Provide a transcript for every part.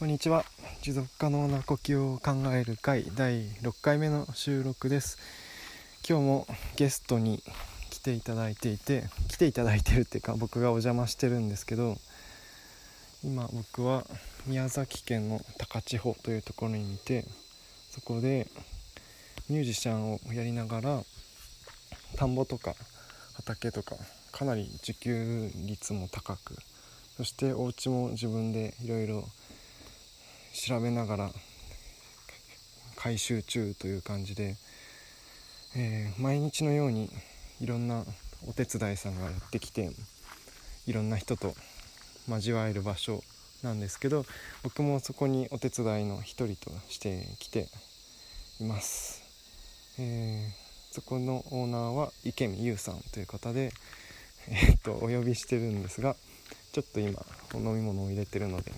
こんにちは。持続可能な呼吸を考える会第6回目の収録です。今日もゲストに来ていただいていて来ていただいてるっていうか僕がお邪魔してるんですけど今僕は宮崎県の高千穂というところにいてそこでミュージシャンをやりながら田んぼとか畑とかかなり自給率も高くそしてお家も自分でいろいろ調べながら回収中という感じで、えー、毎日のようにいろんなお手伝いさんがやってきていろんな人と交わえる場所なんですけど僕もそこにお手伝いの一人として来ています、えー、そこのオーナーは池見優さんという方で、えー、っとお呼びしてるんですがちょっと今お飲み物を入れてるので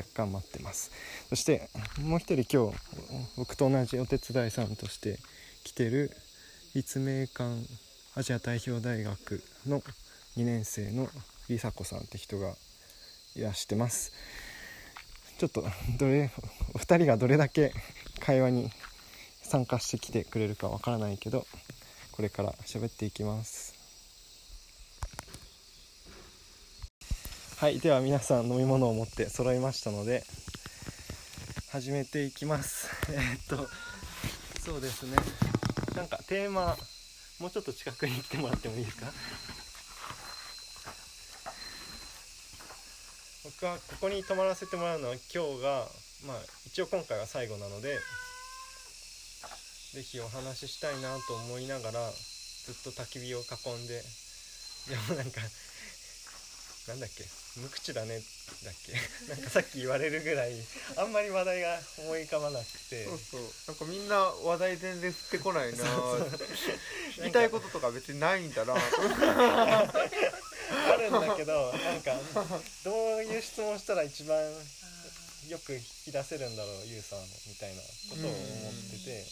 若干待ってます。そしてもう一人今日僕と同じお手伝いさんとして来てる立命館アジア代表大学の2年生の梨紗子さんって人がいらしてます。ちょっとどれお二人がどれだけ会話に参加してきてくれるかわからないけどこれから喋っていきます。はいでは皆さん飲み物を持って揃いましたので始めていきます。え、っとそうですね。なんかテーマもうちょっと近くに来てもらってもいいですか？僕はここに泊まらせてもらうのは今日がまあ一応今回は最後なので是非お話ししたいなと思いながらずっと焚き火を囲んで。でもなんかなんだっけ？無口だね。だっけ？なんかさっき言われるぐらいあんまり話題が思い浮かばなくて。そうそう。なんかみんな話題全然振ってこないな。言いたいこととか別にないんだな。あるんだけどなんかどういう質問したら一番よく引き出せるんだろうゆうさんみたいなことを思ってて。っ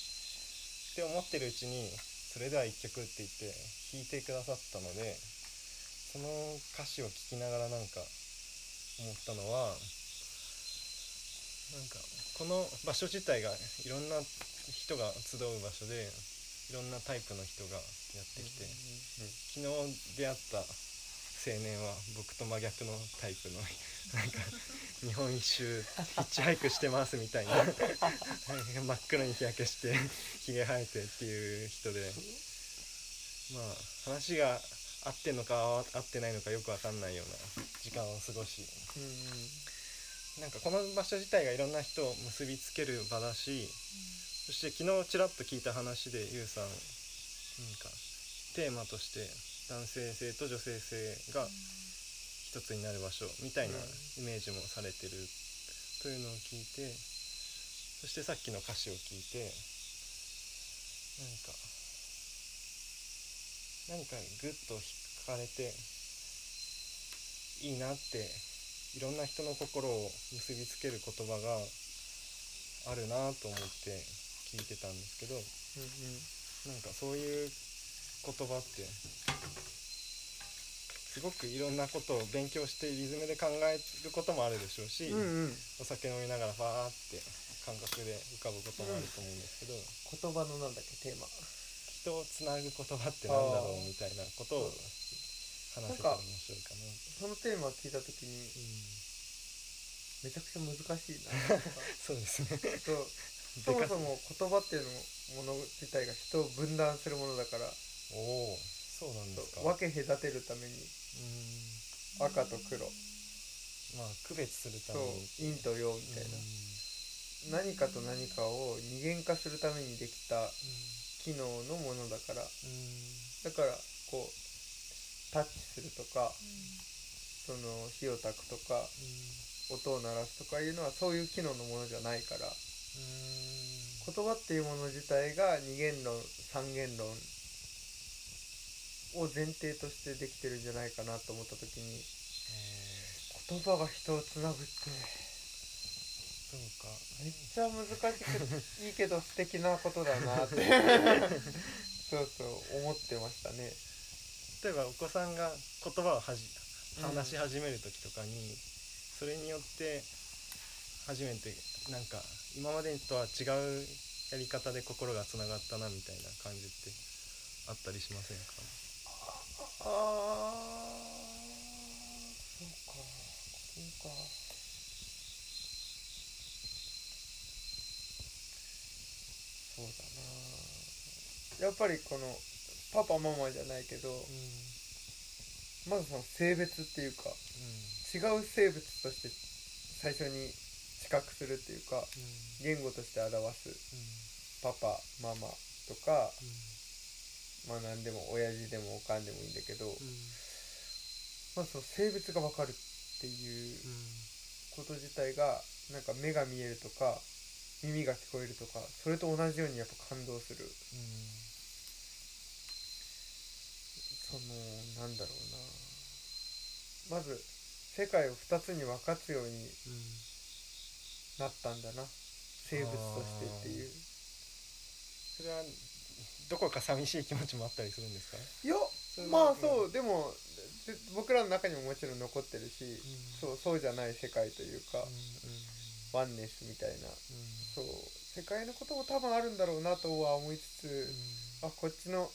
て思ってるうちにそれでは1曲って言って弾いてくださったのでその歌詞を聴きながらなんか思ったのはなんかこの場所自体がいろんな人が集う場所でいろんなタイプの人がやってきて、昨日出会った青年は僕と真逆のタイプの なんか日本一周ヒッチハイクしてますみたいな 真っ黒に日焼けしてひげ生えてっていう人でまあ話が合ってんのか合ってないのかよく分かんないような時間を過ごし、うん、なんかこの場所自体がいろんな人を結びつける場だし、うん、そして昨日ちらっと聞いた話でゆうさんなんかテーマとして男性性と女性性が一つになる場所みたいなイメージもされてる。というのを聞いてそしてさっきの歌詞を聞いてなんか何かグッと惹かれていいなっていろんな人の心を結びつける言葉があるなと思って聞いてたんですけど、うんうん、なんかそういう言葉ってすごくいろんなことを勉強してリズムで考えることもあるでしょうし、うんうん、お酒飲みながらファーって感覚で浮かぶこともあると思うんですけど、うん、言葉のなんだっけテーマ。人をつなぐ言葉ってなんだろうみたいなことを話せたら面白いかなそのテーマを聞いた時に、うん、めちゃくちゃ難しいな。そうですね。そうそもそも言葉っていうのもの自体が人を分断するものだから。おおそうなんですか。分け隔てるために。赤と黒。まあ区別するために。陰と陽みたいな。何かと何かを二元化するためにできた機能のものだから。だからこうタッチするとかその火を焚くとか音を鳴らすとかいうのはそういう機能のものじゃないから言葉っていうもの自体が二元論三元論を前提としてできてるんじゃないかなと思った時に言葉が人をつなぐってそうか。めっちゃ難しくいいけど素敵なことだなって そうそう思ってましたね例えばお子さんが言葉をはじ話し始める時とかに、うん、それによって初めてなんか今までとは違うやり方で心がつながったなみたいな感じってあったりしませんか？ああそうかそうか。そうだな。やっぱりこのパパママじゃないけど、まずその性別っていうか違う生物として最初に知覚するっていうか言語として表すパパママとかまあ何でも親父でもおかんでもいいんだけど、まずその性別が分かるっていうこと自体がなんか目が見えるとか耳が聞こえるとかそれと同じようにやっぱ感動する。そのなんだろうな。まず世界を2つに分かつようになったんだな。生物としてっていう。それはどこか寂しい気持ちもあったりするんですか？いやまあそう。でもで僕らの中にももちろん残ってるし、そうそうじゃない世界というか、ワンネスみたいな。そう。世界のことも多分あるんだろうなとは思いつつ、あこっちの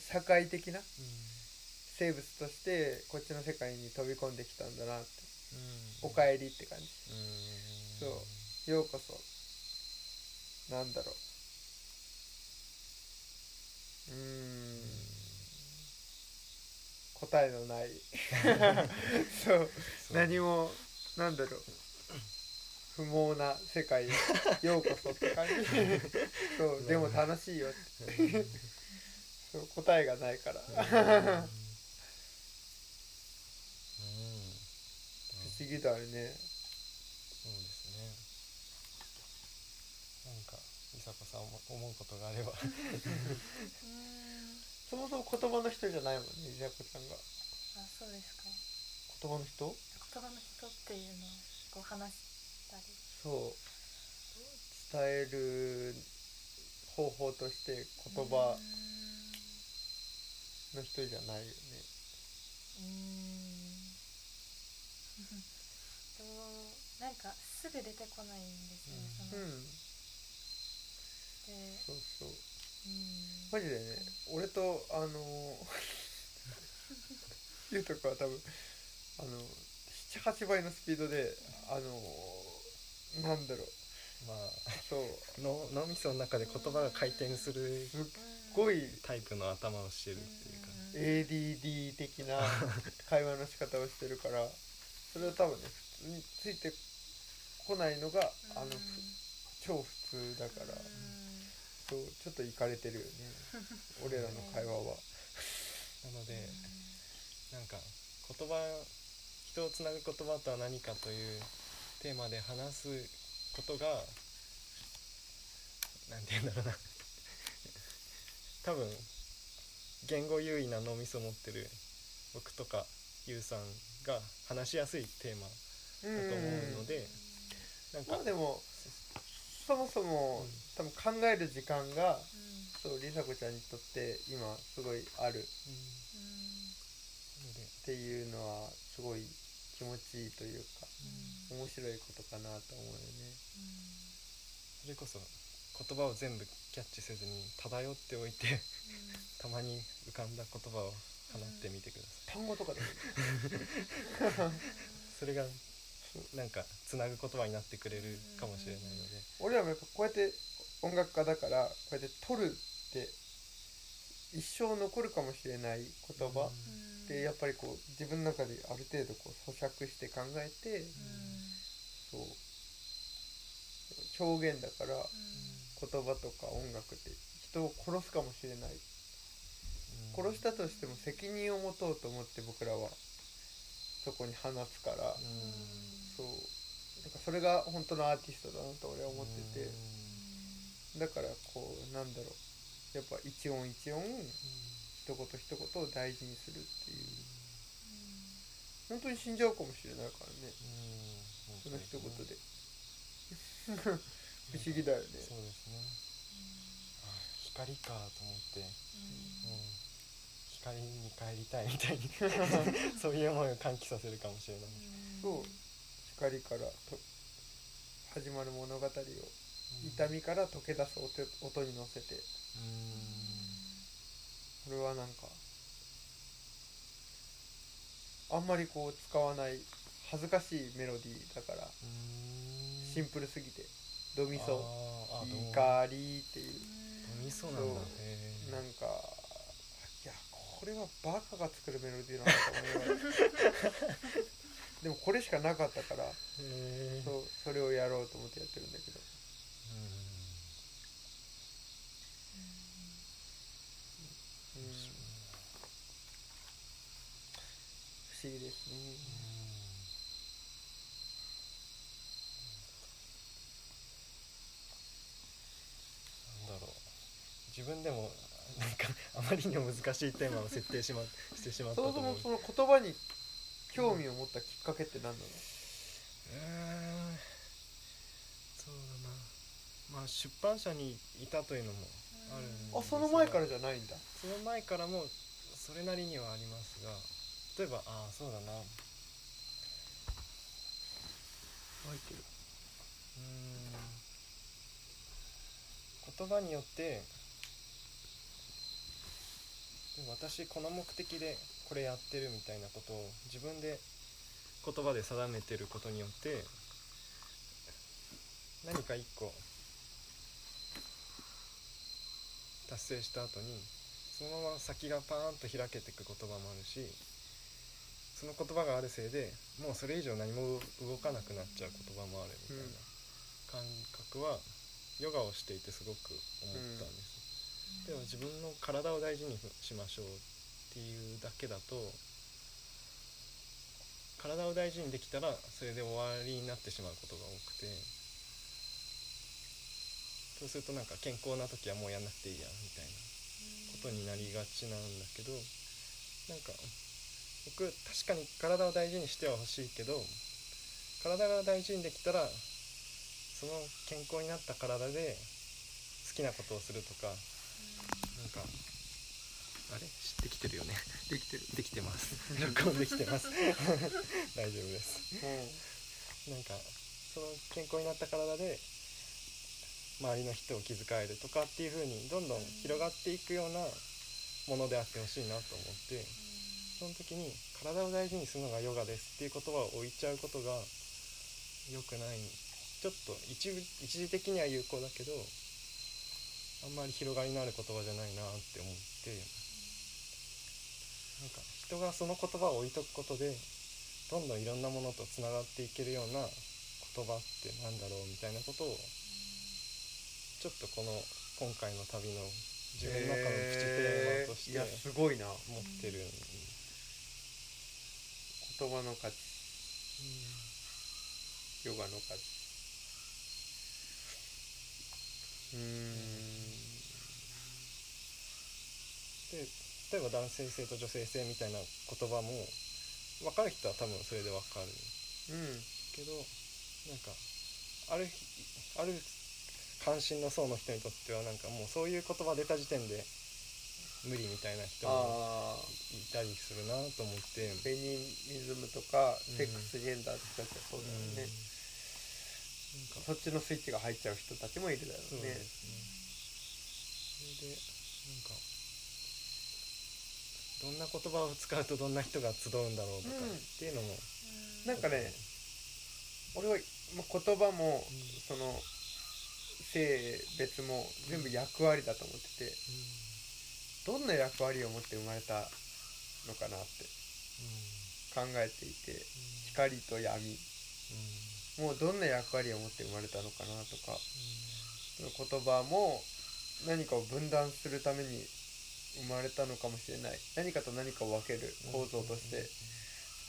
社会的な生物としてこっちの世界に飛び込んできたんだなって。おかえりって感じ。そう。ようこそ。なんだろう。うーん。答えのない。そう。何もなんだろう。不毛な世界へようこそって感じ。そう。でも楽しいよってそう答えがないから。不思議だよね。そうですね。なんか美佐子さんも思うことがあれば。そもそも言葉の人じゃないもんねじゃこちゃんが。あそうですか。言葉の人？言葉の人っていうのをこう話したり。そう。伝える方法として言葉の人じゃないよね。うーん。となんかすぐ出てこないんですよね、うその。ん。でそうそう。うん。マジでね俺とあの ゆうとくは多分あの78倍のスピードであのなんだろう。まあそう。の脳みその中で言葉が回転するすっごいタイプの頭をしてるっていうか、ADD 的な 会話の仕方をしてるからそれは多分ね普通についてこないのがあのふ超普通だから。そうちょっといかれてるよね。俺らの会話は。なのでなんか言葉人をつなぐ言葉とは何かというテーマで話すことがなんて言うんだろうな。多分言語優位な脳みそを持ってる僕とかゆうさんが話しやすいテーマだだと思うので、なんかまあでもそもそも、多分考える時間がそうりさこちゃんにとって今すごいある。っのでていうのはすごい気持ちいいというか面白いことかなと思うよね。それこそ言葉を全部キャッチせずに漂っておいてたまに浮かんだ言葉を放ってみてください、単語とかで。それがなんかつなぐ言葉になってくれるかもしれないので、俺らもやっぱこうやって音楽家だからこうやって撮るって一生残るかもしれない言葉ってやっぱりこう自分の中である程度こう咀嚼して考えてそう。表現だから言葉とか音楽って人を殺すかもしれない。殺したとしても責任を持とうと思って僕らはそこに放つから。そう。なんかそれが本当のアーティストだなと俺は思ってて。だからこうなんだろう。やっぱ一音一音一言一言を大事にするっていう。本当に死んじゃうかもしれないからね。その一言で 不思議だよね。そうですね。あ光かと思って、うん、光に帰りたいみたいに。そういう思いを喚起させるかもしれない。そう。光からと初まる物語を痛みから溶け出す音音に乗せて。これはなんかあんまりこう使わない恥ずかしいメロディーだからシンプルすぎてドミソ。怒りっていう。ドミソなんなんかいやこれはバカが作るメロディーなのかと思い でもこれしかなかったから。そうそれをやろうと思ってやってるんだけど。うん。不思議ですねなんだろう自分でもなんかあまりにも難しいテーマを設定しましてしまったそと思う。もそもその言葉に興味を持ったきっかけって何なの、うーん。そうだな。まあ出版社にいたというのもあるんであその前からじゃないんだ。その前からもそれなりにはありますが。例えばああそうだな。う入ってる。ーん。言葉によってで私この目的でこれやってるみたいなことを自分で言葉で定めてることによって何か一個達成した後にそのまま先がパーンと開けていく言葉もあるしその言葉があるせいでもうそれ以上何も動かなくなっちゃう言葉もあるみたいな感覚はヨガをしていてすごく思ったんです、でも自分の体を大事にしましょうっていうだけだと体を大事にできたらそれで終わりになってしまうことが多くてそうするとなんか健康な時はもうやんなくていいやみたいなことになりがちなんだけどなんか僕確かに体を大事にしてはほしいけど体が大事にできたらその健康になった体で好きなことをするとかなんかあれ？知ってきてるよね。できてる。できてます。録音できてます。大丈夫です。うなんかその健康になった体で周りの人を気遣えるとかっていう風にどんどん広がっていくようなものであってほしいなと思ってその時に体を大事にするのがヨガですっていう言葉を置いちゃうことが良くない。ちょっと一部一時的には有効だけどあんまり広がりのある言葉じゃないなって思って。なんか人がその言葉を置いとくことでどんどんいろんなものとつながっていけるような言葉ってなんだろうみたいなことをちょっとこの今回の旅の自分の中のプチテーマとしていやすごいな持ってる。ん。言葉の価値。ヨガの価値。うーんで例えば男性性と女性性みたいな言葉も分かる人は多分それで分かる。うん。けどなんかある日ある関心の層の人にとってはなんかもうそういう言葉出た時点で無理みたいな人もいたりするなと思って。フェニミズムとかうんセックスジェンダーって人たちはそうだよね、なんかそっちのスイッチが入っちゃう人たちもいるだろそううねですね。それでなんかどんな言葉を使うとどんな人が集うんだろうとかうんっていうのも、なんかね俺はまあ言葉もその性別も全部役割だと思っててどんな役割を持って生まれたのかなって考えていて光と闇。もうどんな役割を持って生まれたのかなとか言葉も何かを分断するために生まれたのかもしれない。何かと何かを分ける構造として。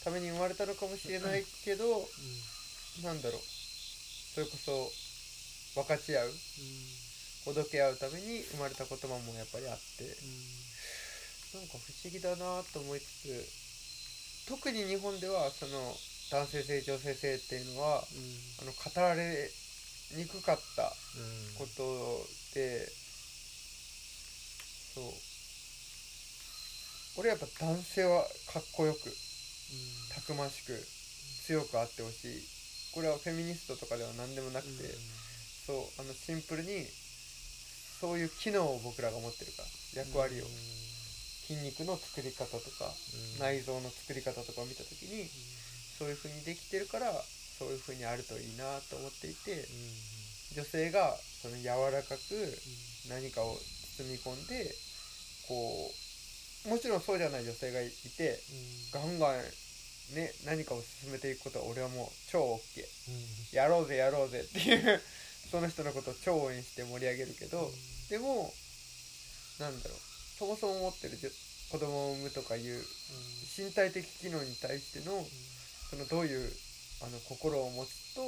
ために生まれたのかもしれないけどなんだろう。それこそ分かち合う。ほどけ合うために生まれた言葉もやっぱりあって。なんか不思議だなと思いつつ特に日本ではその男性性女性性っていうのはあの語られにくかったことでそう俺やっぱ男性はかっこよくたくましく強くあってほしい。これはフェミニストとかでは何でもなくて、そうあのシンプルにそういう機能を僕らが持ってるから役割を、筋肉の作り方とか、内臓の作り方とかを見た時にそういう風にできてるからそういう風にあるといいなと思っていて女性がその柔らかく何かを包み込んでこうもちろんそうじゃない女性がいてガンガンね何かを進めていくことは俺はもう超 OK やろうぜやろうぜっていう その人のことを超応援して盛り上げるけど、でもなんだろう。そもそも持ってる子供を産むとかいう身体的機能に対してのそのどういうあの心を持つと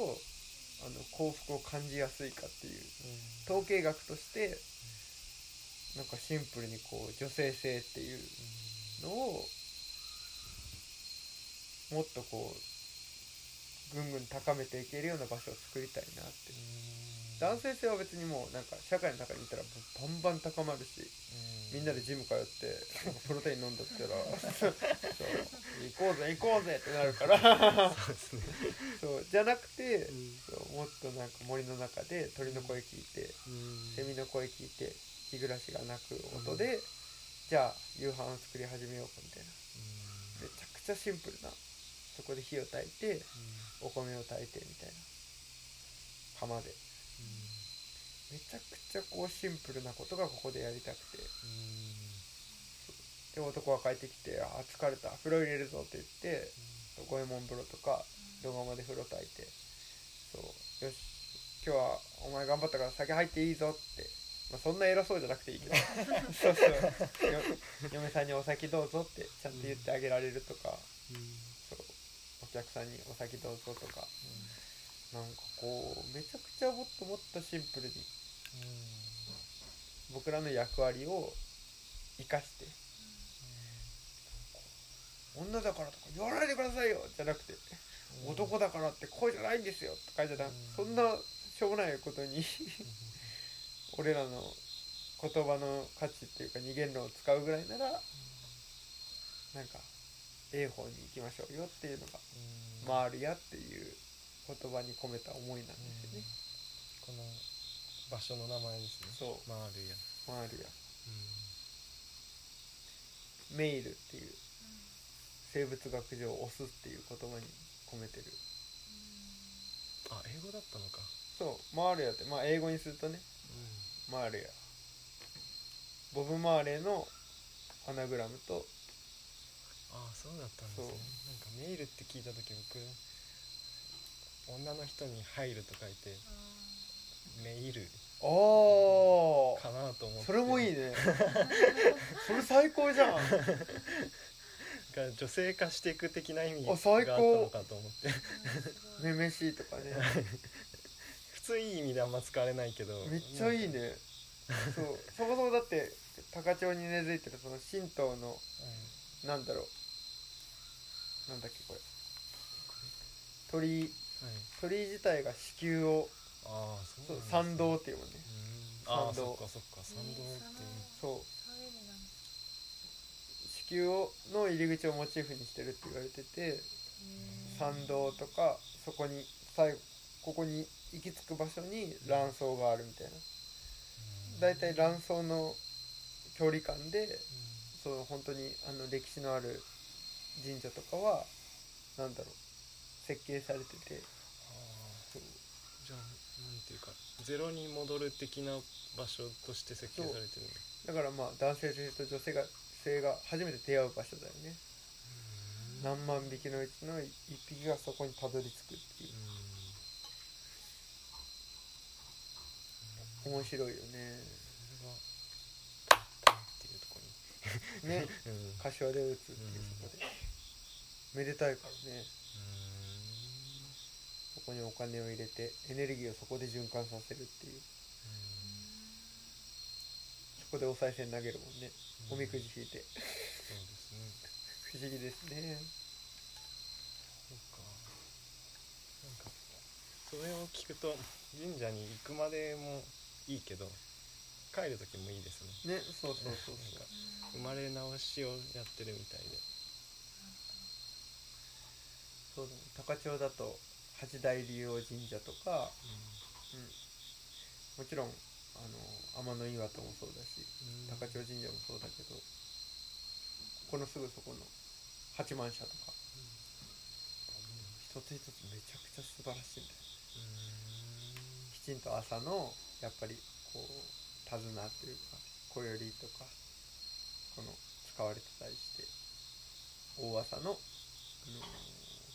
あの幸福を感じやすいかっていう。統計学としてなんかシンプルにこう女性性っていうのをもっとこうぐんぐん高めていけるような場所を作りたいなって。男性性は別にもうなんか社会の中にいたらバンバン高まるしみんなでジム通ってプロテイン飲んだったら。そう。行こうぜ行こうぜってなるから。そうじゃなくてそうもっとなんか森の中で鳥の声聞いてセミの声聞いて日暮らしが鳴く音で、じゃあ夕飯を作り始めようかみたいな。めちゃくちゃシンプルな。そこで火を焚いてお米を炊いてみたいな。釜で。めちゃくちゃこうシンプルなことがここでやりたくて。で男が帰ってきて「あー疲れた。風呂入れるぞ」って言って五右衛門風呂とか土釜で風呂炊いて。そう。よし。今日はお前頑張ったから酒入っていいぞって、まあ、そんな偉そうじゃなくていいけど。そうそう。よ嫁さんにお酒どうぞってちゃんと言ってあげられるとか。そう。お客さんにお酒どうぞとか。なんかこうめちゃくちゃもっともっとシンプルに。僕らの役割を生かして。女だからとか言わないでくださいよ。じゃなくて男だからってこうじゃないんですよ。とかじゃなくそんなしょうもないことに 俺らの言葉の価値っていうか二元論を使うぐらいならなんかええ方に行きましょうよっていうのが「回るや」っていう言葉に込めた思いなんですよね。この場所の名前ですね。そう。回るや。回るや。メイルっていう生物学上オスっていう言葉に込めてる。あ英語だったのか。そう回るやって。まあ英語にするとねマーレやボブ・マーレーのアナグラムと。ああそうだったんですね。なんかメールって聞いた時僕女の人に入ると書いてメイル。ああかなと思って。それもいいね。それ最高じゃん。が女性化していく的な意味がああった最高。のかと思って。めめしいと かね普通いい意味であんま使われないけど。めっちゃいいね。そう。そもそもだって高千穂に根付いてるその神道のなんだろう。なんだっけこれ。鳥居はい、はい、鳥居自体が子宮をああそそうね参道っていうもんね。参道。そっかそっか。参道っていう。そう。子宮をの入り口をモチーフにしてるって言われてて参道とかそこに最後ここに行き着く場所に卵巣があるみたいな。だいたい卵巣の距離感でそう本当にあの歴史のある神社とかはなんだろう設計されてて。じゃあなんていうかゼロに戻る的な場所として設計されてるの？だからまあ男性性と女性が性が初めて出会う場所だよね。何万匹のうちの一匹がそこにたどり着くっていう面白いよね。それがっていうとこねに。うん。柏で打つっていうそこで。めでたいからね。そこにお金を入れてエネルギーをそこで循環させるっていう。そこでお賽銭投げるもんね。おみくじ引いて。そうですね。不思議ですね。そうかなんかそれを聞くと神社に行くまでもいいけど帰る時もいいですね。ねそうそうそうそう。生まれ直しをやってるみたいで。そうだね。高千穂だと八大竜王神社とか、もちろんあの天の岩戸もそうだし高千穂神社もそうだけどこのすぐそこの八幡社とか。一つ一つめちゃくちゃ素晴らしいんだよきちんと朝のやっぱりこう手綱というか小よりとかこの使われてたりして大朝の、あの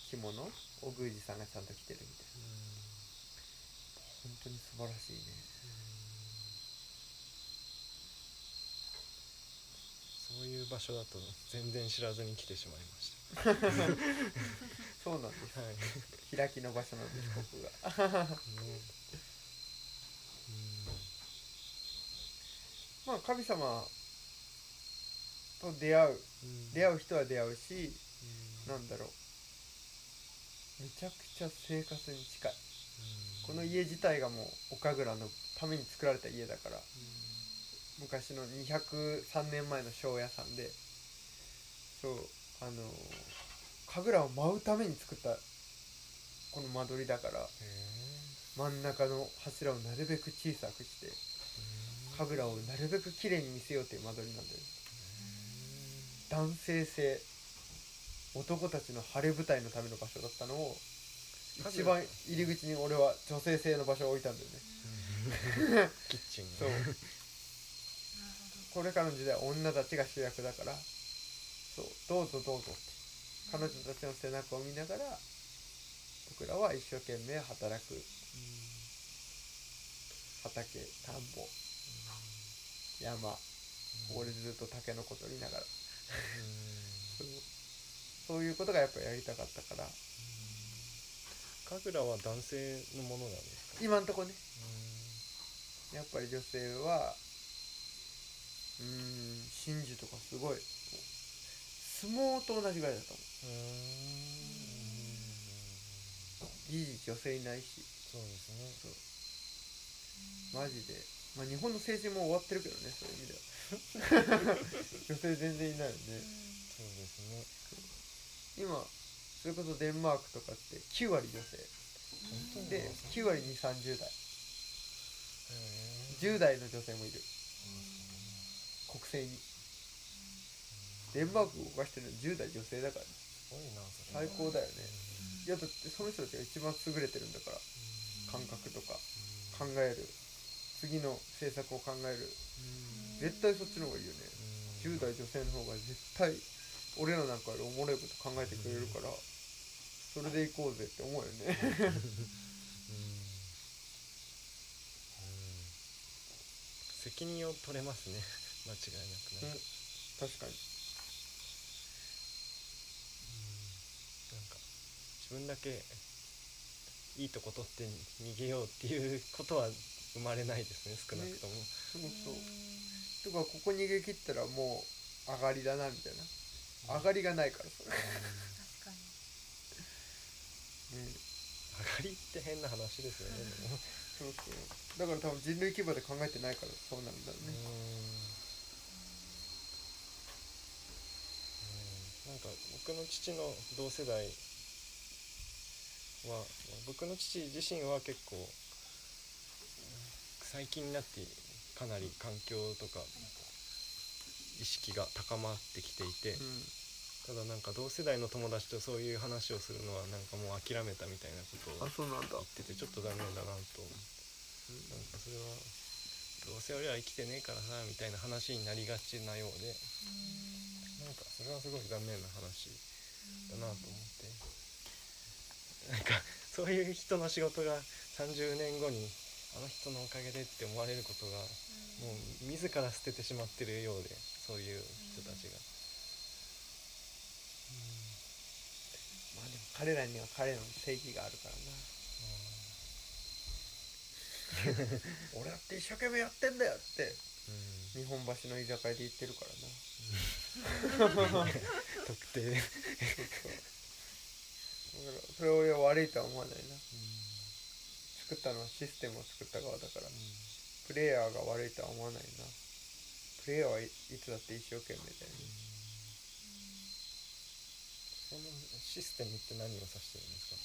着物を宮司さんがちゃんと着てるみたいな。本当に素晴らしいね。そういう場所だと全然知らずに来てしまいました。そうなんです。はい。開きの場所なんですここが まあ神様と出会う出会う人は出会うしなんだろう。めちゃくちゃ生活に近い。この家自体がもう岡倉のために作られた家だから昔の203年前の庄屋さんでそうあの神楽を舞うために作ったこの間取りだから真ん中の柱をなるべく小さくして神楽をなるべく綺麗に見せようっていう間取りなんだよ。男性性男たちの晴れ舞台のための場所だったのを一番入り口に俺は女性性の場所を置いたんだよね。キッチンそう。これからの時代は女たちが主役だからそうどうぞどうぞって。彼女たちの背中を見ながら僕らは一生懸命働く。畑田んぼ山。俺ずっとタケノコ取りながら。そう。そういうことがやっぱやりたかったから。神楽は男性のものなんですか？今んとこね。やっぱり女性はうーん真珠とかすごい相撲と同じぐらいだと思う。事実女性いないし。そうですね。マジでまあ日本の政治も終わってるけどねそういう意味では。女性全然いないよね。そうですね。今それこそデンマークとかって9割女性。で9割2 3 0代。10代の女性もいる。国政に。デンマークを動かしてるの10代女性だからね。最高だよね。いやだってその人たちが一番優れてるんだから。感覚とか。考える次の政策を考える。絶対そっちの方がいいよね。10代女性の方が絶対俺らなんかよりおもろいこと考えてくれるからそれで行こうぜって思うよね。責任を取れますね。間違いなくなんか,、確かに。なんか自分だけいいとこ取って逃げようっていうことは生まれないですね少なくとも、そうそう。とかここ逃げ切ったらもう上がりだなみたいな。上がりがないからそれ、確かに。うん上がりって変な話ですよねそうそう。だから多分人類規模で考えてないからそうなんだろうね、うん。なんか僕の父の同世代は僕の父自身は結構最近になってかなり環境とか意識が高まってきていて、ただなんか同世代の友達とそういう話をするのはなんかもう諦めたみたいなことを言っててちょっと残念だなと思って、なんかそれはどうせ俺は生きてねえからさみたいな話になりがちなようで。なんかそれはすごい残念な話だなと思って。なんかそういう人の仕事が30年後にあの人のおかげでって思われることがもう自ら捨ててしまってるようでそういう人たちが。まあでも彼らには彼らの正義があるからな。俺だって一生懸命やってんだよって日本橋の居酒屋で言ってるからな。特定。だからそれを俺は悪いとは思わないな作ったのはシステムを作った側だから。プレイヤーが悪いとは思わないな。プレイヤーはいいつだって一生懸命だよね。そのシステムって何を指してるんです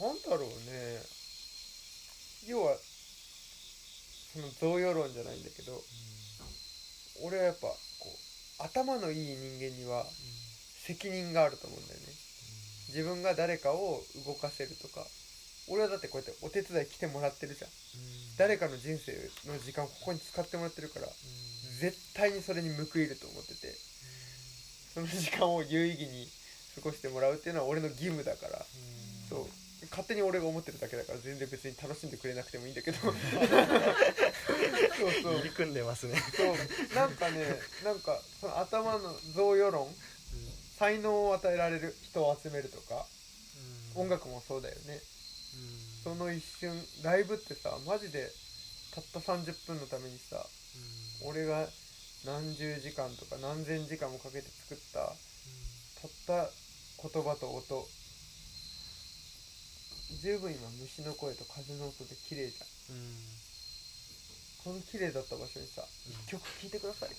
か？なんだろうね。要はその贈与論じゃないんだけど俺はやっぱこう頭のいい人間には責任があると思うんだよね。自分が誰かを動かせるとか俺はだってこうやってお手伝い来てもらってるじゃん。誰かの人生の時間をここに使ってもらってるから絶対にそれに報いると思っててその時間を有意義に過ごしてもらうっていうのは俺の義務だから。そう。勝手に俺が思ってるだけだから全然別に楽しんでくれなくてもいいんだけど。そうそう。入り組んでますね。そう。なんかねなんかその頭の贈与論才能を与えられる人を集めるとか音楽もそうだよねその一瞬ライブってさマジでたった30分のためにさ俺が何十時間とか何千時間もかけて作ったたった言葉と音十分今虫の声と風の音で綺麗じゃん。この綺麗だった場所にさうん。一曲聴いてくださいって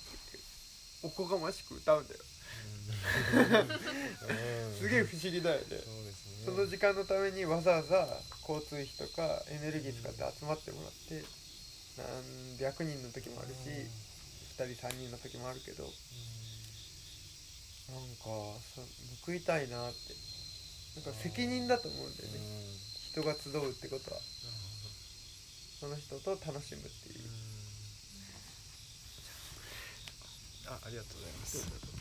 言っておこがましく歌うんだよ すげえ不思議だよね。ね。その時間のためにわざわざ交通費とかエネルギー使って集まってもらって何百人の時もあるし2人3人の時もあるけどなんかそ報いたいなって。なんか責任だと思うんだよね。人が集うってことは。その人と楽しむっていう。あありがとうございます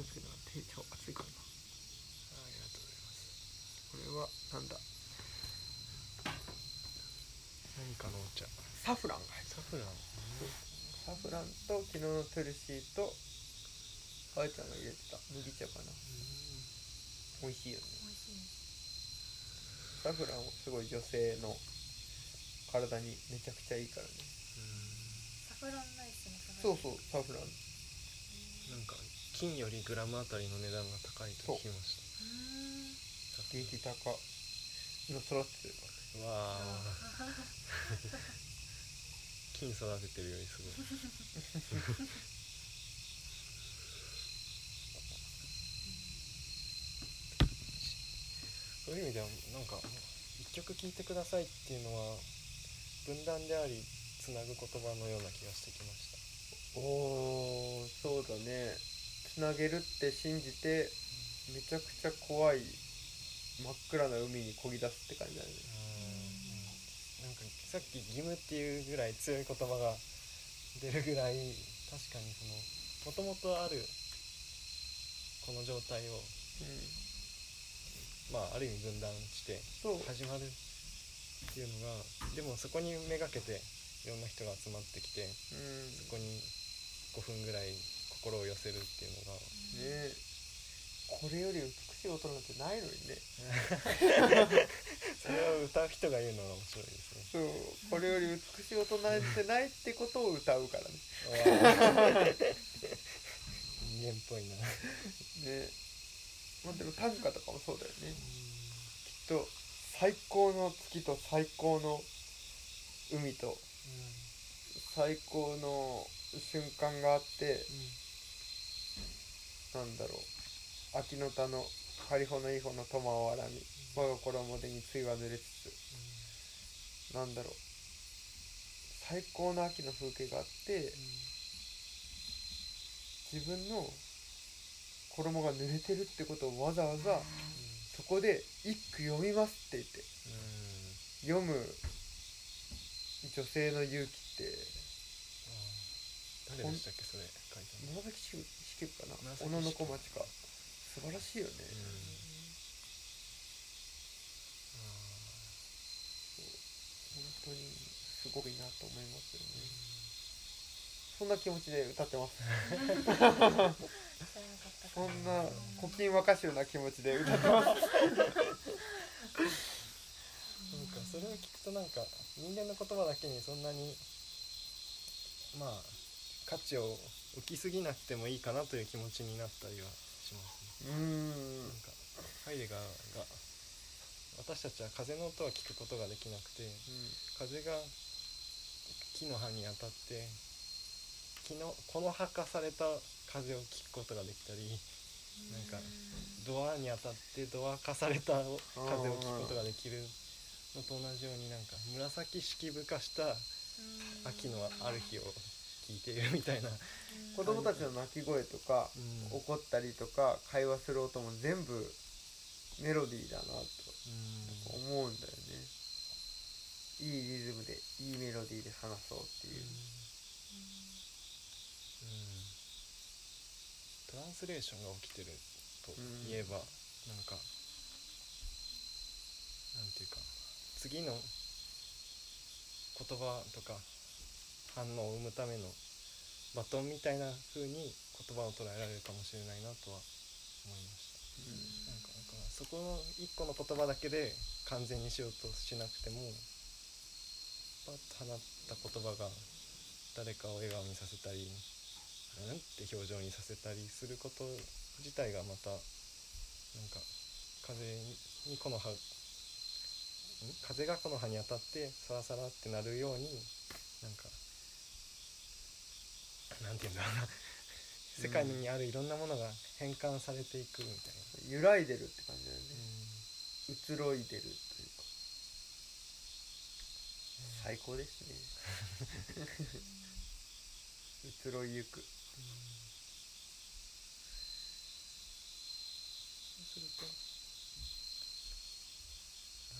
気をつけな手超熱いからな。ありがとうございます。これはなんだ？何かのお茶。サフランが入ってサフラン。るサフランと昨日のトゥルシーとあいちゃんが入れてた。麦茶かな。美味しいよね。サフランはすごい女性の体にめちゃくちゃいいからね。サフランライスもそうそうサフラン。なんか金よりグラムあたりの値段が高いと聞きましう。ーん激高。今育ってるかたわあ金育ててるよりすごいそういう意味ではなんか一曲聴いてくださいっていうのは分断でありつなぐ言葉のような気がしてきました。らおーそうだねつなげるって信じてめちゃくちゃ怖い真っ暗な海に漕ぎ出すって感じだね。なんかさっき義務っていうぐらい強い言葉が出るぐらい確かにそのもともとあるこの状態をうん。まあある意味分断して始まるっていうのがでもそこにめがけていろんな人が集まってきてうん。そこに5分ぐらい心を寄せるっていうのが。ねこれより美しい音なんてないのにね。それを歌う人が言うのが面白いですね。そう。これより美しい音なんてないってことを歌うからね。人間っぽいな。ねまあでも短歌とかもそうだよね。きっと最高の月と最高の海と最高の瞬間があってなんだろう。秋の田の狩穂の伊穂の苫をあらみ我が衣でに露は濡れつつ。なんだろう。最高の秋の風景があって自分の衣が濡れてるってことをわざわざそこで一句読みますって言って読む女性の勇気って。誰でしたっけそれ書いたの紫式部かな紫小野の小町か。素晴らしいよね、本当にすごいなと思いますよね。そんな気持ちで歌ってます。そんな古今和歌集な気持ちで歌ってます。なんかそれを聞くとなんか人間の言葉だけにそんなにまあ価値を置きすぎなくてもいいかなという気持ちになったりはします。ねうん。なんかハイデガーが私たちは風の音は聞くことができなくて風が木の葉に当たって木のこの葉化された風を聞くことができたりなんかドアに当たってドア化された風を聞くことができるのと同じようになんか紫式部化した秋のある日を聞いているみたいな、子供たちの泣き声とか、うん。怒ったりとか会話する音も全部メロディーだなと。思うんだよね。いいリズムでいいメロディーで話そうっていう、トランスレーションが起きてるといえば、なんかなんていうか次の言葉とか反応を生むためのバトンみたいな風に言葉を捉えられるかもしれないなとは思いました。なんかだからそこの一個の言葉だけで完全にしようとしなくてもパッと放った言葉が誰かを笑顔にさせたりうん？って表情にさせたりすること自体がまたなんか風に木の葉ん？風が木の葉に当たってサラサラってなるようになんかなんて言うんだろうな。世界にあるいろんなものが変換されていくみたいな。揺らいでるって感じだよね、う移ろいでるというか。最高ですね。移ろいゆく。そうするとな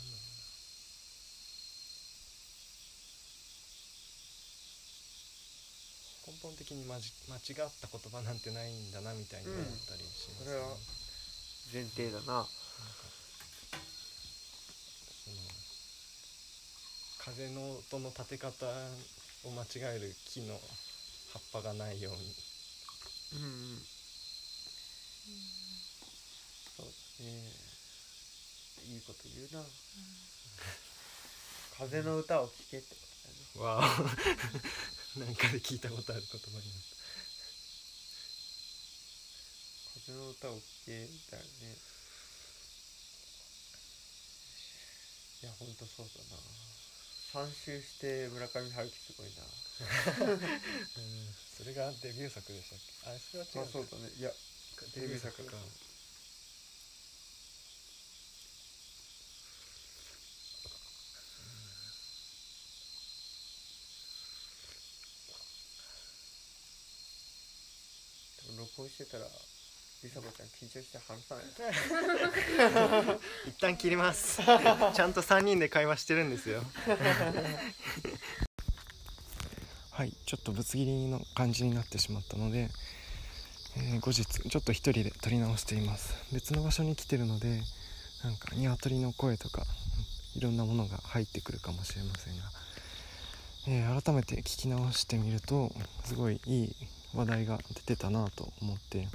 んだろうな根本的にまじ間違った言葉なんてないんだなみたいに思ったりしますね、うんそれは前提だな。風の音の立て方を間違える木の葉っぱがないように。うんうん。そうだね。いいこと言うな。風の歌を聴けってことだね。わあなんかで聞いたことある言葉になっ風の歌を聴けだよね。いやほんとそうだな。3周して村上春樹すごいな。た、うん、それがデビュー作でしたっけ？あそれは違うあそうだね。いやデビュー作かでも録音してたらりさこちゃん緊張して話さない。一旦切ります。ちゃんと3人で会話してるんですよ。はいちょっとぶつ切りの感じになってしまったので、えー後日ちょっと一人で撮り直しています。別の場所に来てるのでなんか鶏の声とかいろんなものが入ってくるかもしれませんが、えー改めて聞き直してみるとすごいいい話題が出てたなと思って。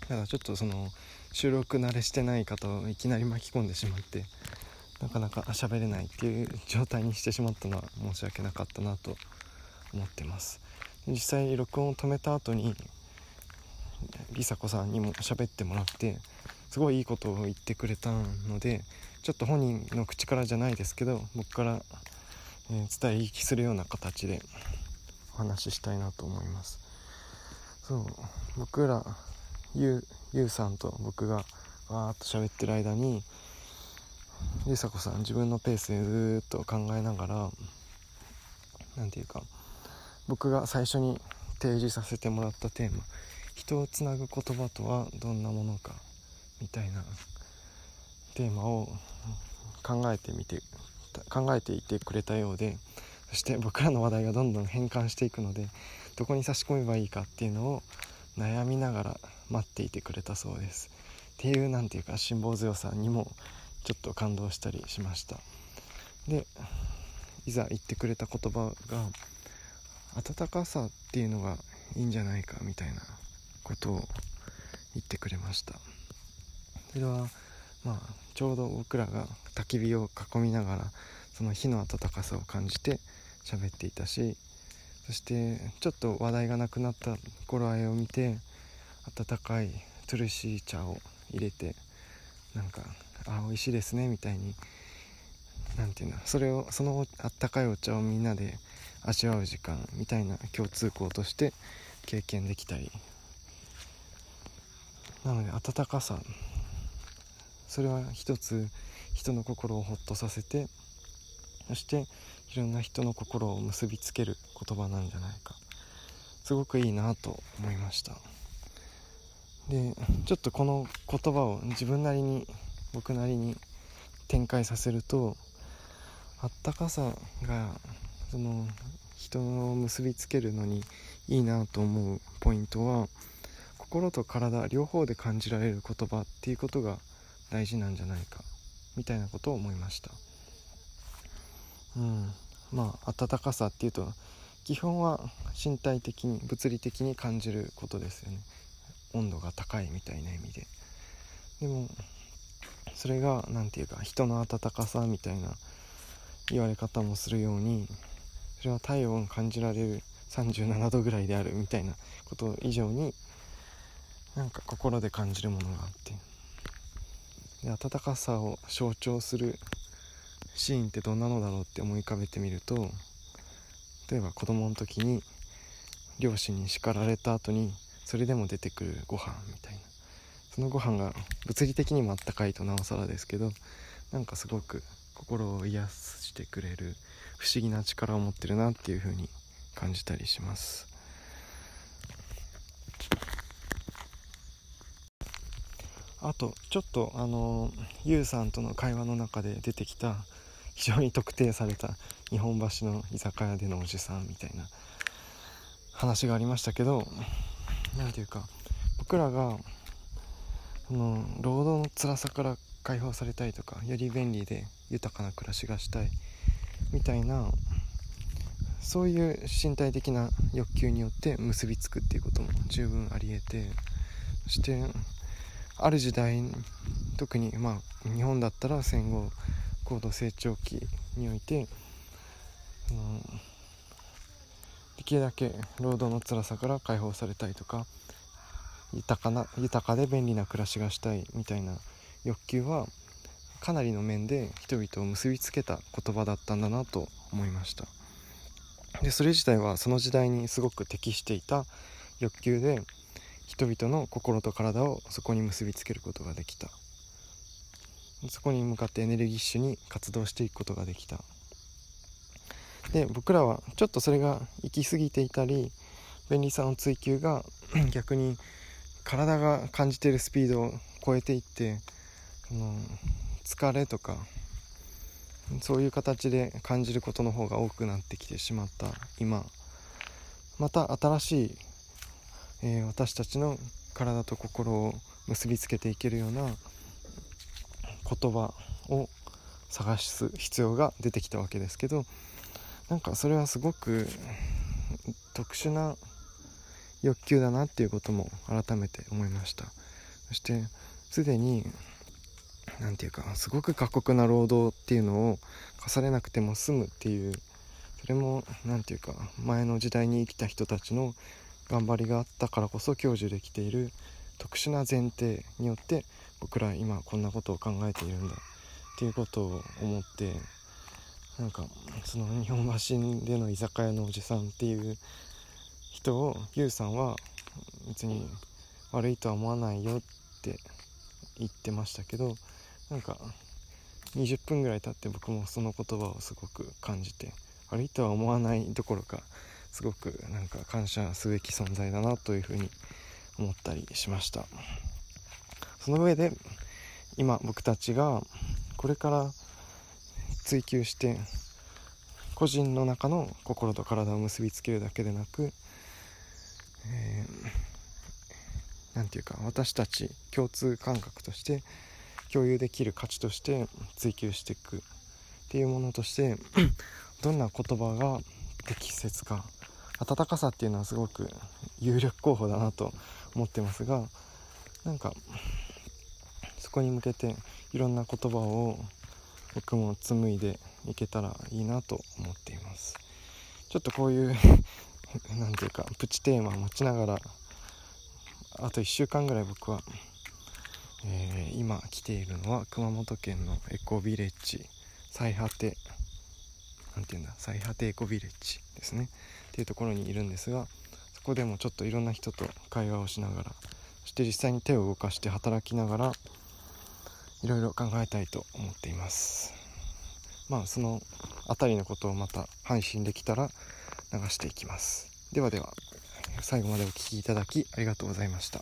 だからちょっとその収録慣れしてない方をいきなり巻き込んでしまってなかなか喋れないっていう状態にしてしまったのは申し訳なかったなと思ってます。実際録音を止めた後に梨紗子さんにも喋ってもらってすごいいいことを言ってくれたのでちょっと本人の口からじゃないですけど僕から、え伝え聞きするような形でお話ししたいなと思います。そう。僕らゆうゆうさんと僕がわーっと喋ってる間に梨紗子さん自分のペースでずっと考えながらなんていうか僕が最初に提示させてもらったテーマ人をつなぐ言葉とはどんなものかみたいなテーマを考えてみて考えていてくれたようでそして僕らの話題がどんどん変換していくのでどこに差し込めばいいかっていうのを悩みながら待っていてくれたそうです。っていうなんていうか辛抱強さにもちょっと感動したりしました。でいざ言ってくれた言葉が温かさっていうのがいいんじゃないかみたいなことを言ってくれました。それはまあちょうど僕らが焚き火を囲みながらその火の温かさを感じて喋っていたしそしてちょっと話題がなくなった頃合いを見て温かいトゥルシー茶を入れてなんか「あ美味しいですね」みたいになんていうんだそれをそのあったかいお茶をみんなで味わう時間みたいな共通項として経験できたり。なので温かさ。それは一つ人の心をほっとさせてそしていろんな人の心を結びつける。言葉なんじゃないか。すごくいいなと思いました。でちょっとこの言葉を自分なりに僕なりに展開させるとあったかさがその人を結びつけるのにいいなと思うポイントは心と体両方で感じられる言葉っていうことが大事なんじゃないかみたいなことを思いました。うん。まあ温かさっていうと基本は身体的に物理的に感じることですよね。温度が高いみたいな意味で。でもそれが何て言うか人の温かさみたいな言われ方もするようにそれは体温感じられる37度ぐらいであるみたいなこと以上になんか心で感じるものがあって。で温かさを象徴するシーンってどんなのだろうって思い浮かべてみると例えば子供の時に両親に叱られた後にそれでも出てくるご飯みたいな。そのご飯が物理的にもあったかいとなおさらですけどなんかすごく心を癒してくれる不思議な力を持ってるなっていう風に感じたりします。あとちょっとあのゆうさんとの会話の中で出てきた非常に特定された日本橋の居酒屋でのおじさんみたいな話がありましたけど何ていうか僕らがその労働の辛さから解放されたいとかより便利で豊かな暮らしがしたいみたいなそういう身体的な欲求によって結びつくっていうことも十分ありえてそしてある時代特にまあ日本だったら戦後高度成長期において、うん、できるだけ労働の辛さから解放されたいとか豊かな豊かで便利な暮らしがしたいみたいな欲求はかなりの面で人々を結びつけた言葉だったんだなと思いました。でそれ自体はその時代にすごく適していた欲求で人々の心と体をそこに結びつけることができた。そこに向かってエネルギッシュに活動していくことができた。で僕らはちょっとそれが行き過ぎていたり便利さの追求が 逆に体が感じているスピードを超えていっての疲れとかそういう形で感じることの方が多くなってきてしまった今。また新しい、えー、私たちの体と心を結びつけていけるような言葉を探す必要が出てきたわけですけどなんかそれはすごく特殊な欲求だなっていうことも改めて思いました。そしてすでに何て言うかすごく過酷な労働っていうのを課されなくても済むっていうそれも何て言うか前の時代に生きた人たちの頑張りがあったからこそ享受できている特殊な前提によって僕ら今こんなことを考えているんだっていうことを思ってなんかその日本橋での居酒屋のおじさんっていう人をゆうさんは別に悪いとは思わないよって言ってましたけどなんか20分ぐらい経って僕もその言葉をすごく感じて悪いとは思わないどころかすごくなんか感謝すべき存在だなというふうに思ったりしました。その上で今僕たちがこれから追求して個人の中の心と体を結びつけるだけでなく何、えー、て言うか私たち共通感覚として共有できる価値として追求していくっていうものとして どんな言葉が適切か温かさっていうのはすごく有力候補だなと思ってますがなんかそこに向けていろんな言葉を僕も紡いでいけたらいいなと思っています。ちょっとこういう 何ていうかプチテーマを持ちながらあと1週間ぐらい僕はえー、今来ているのは熊本県のエコビレッジ最果て何て言うんだ最果てエコビレッジですね。っていうところにいるんですがこでもちょっといろんな人と会話をしながらそして実際に手を動かして働きながらいろいろ考えたいと思っています。まあその辺りのことをまた配信できたら流していきます。ではでは最後までお聴きいただきありがとうございました。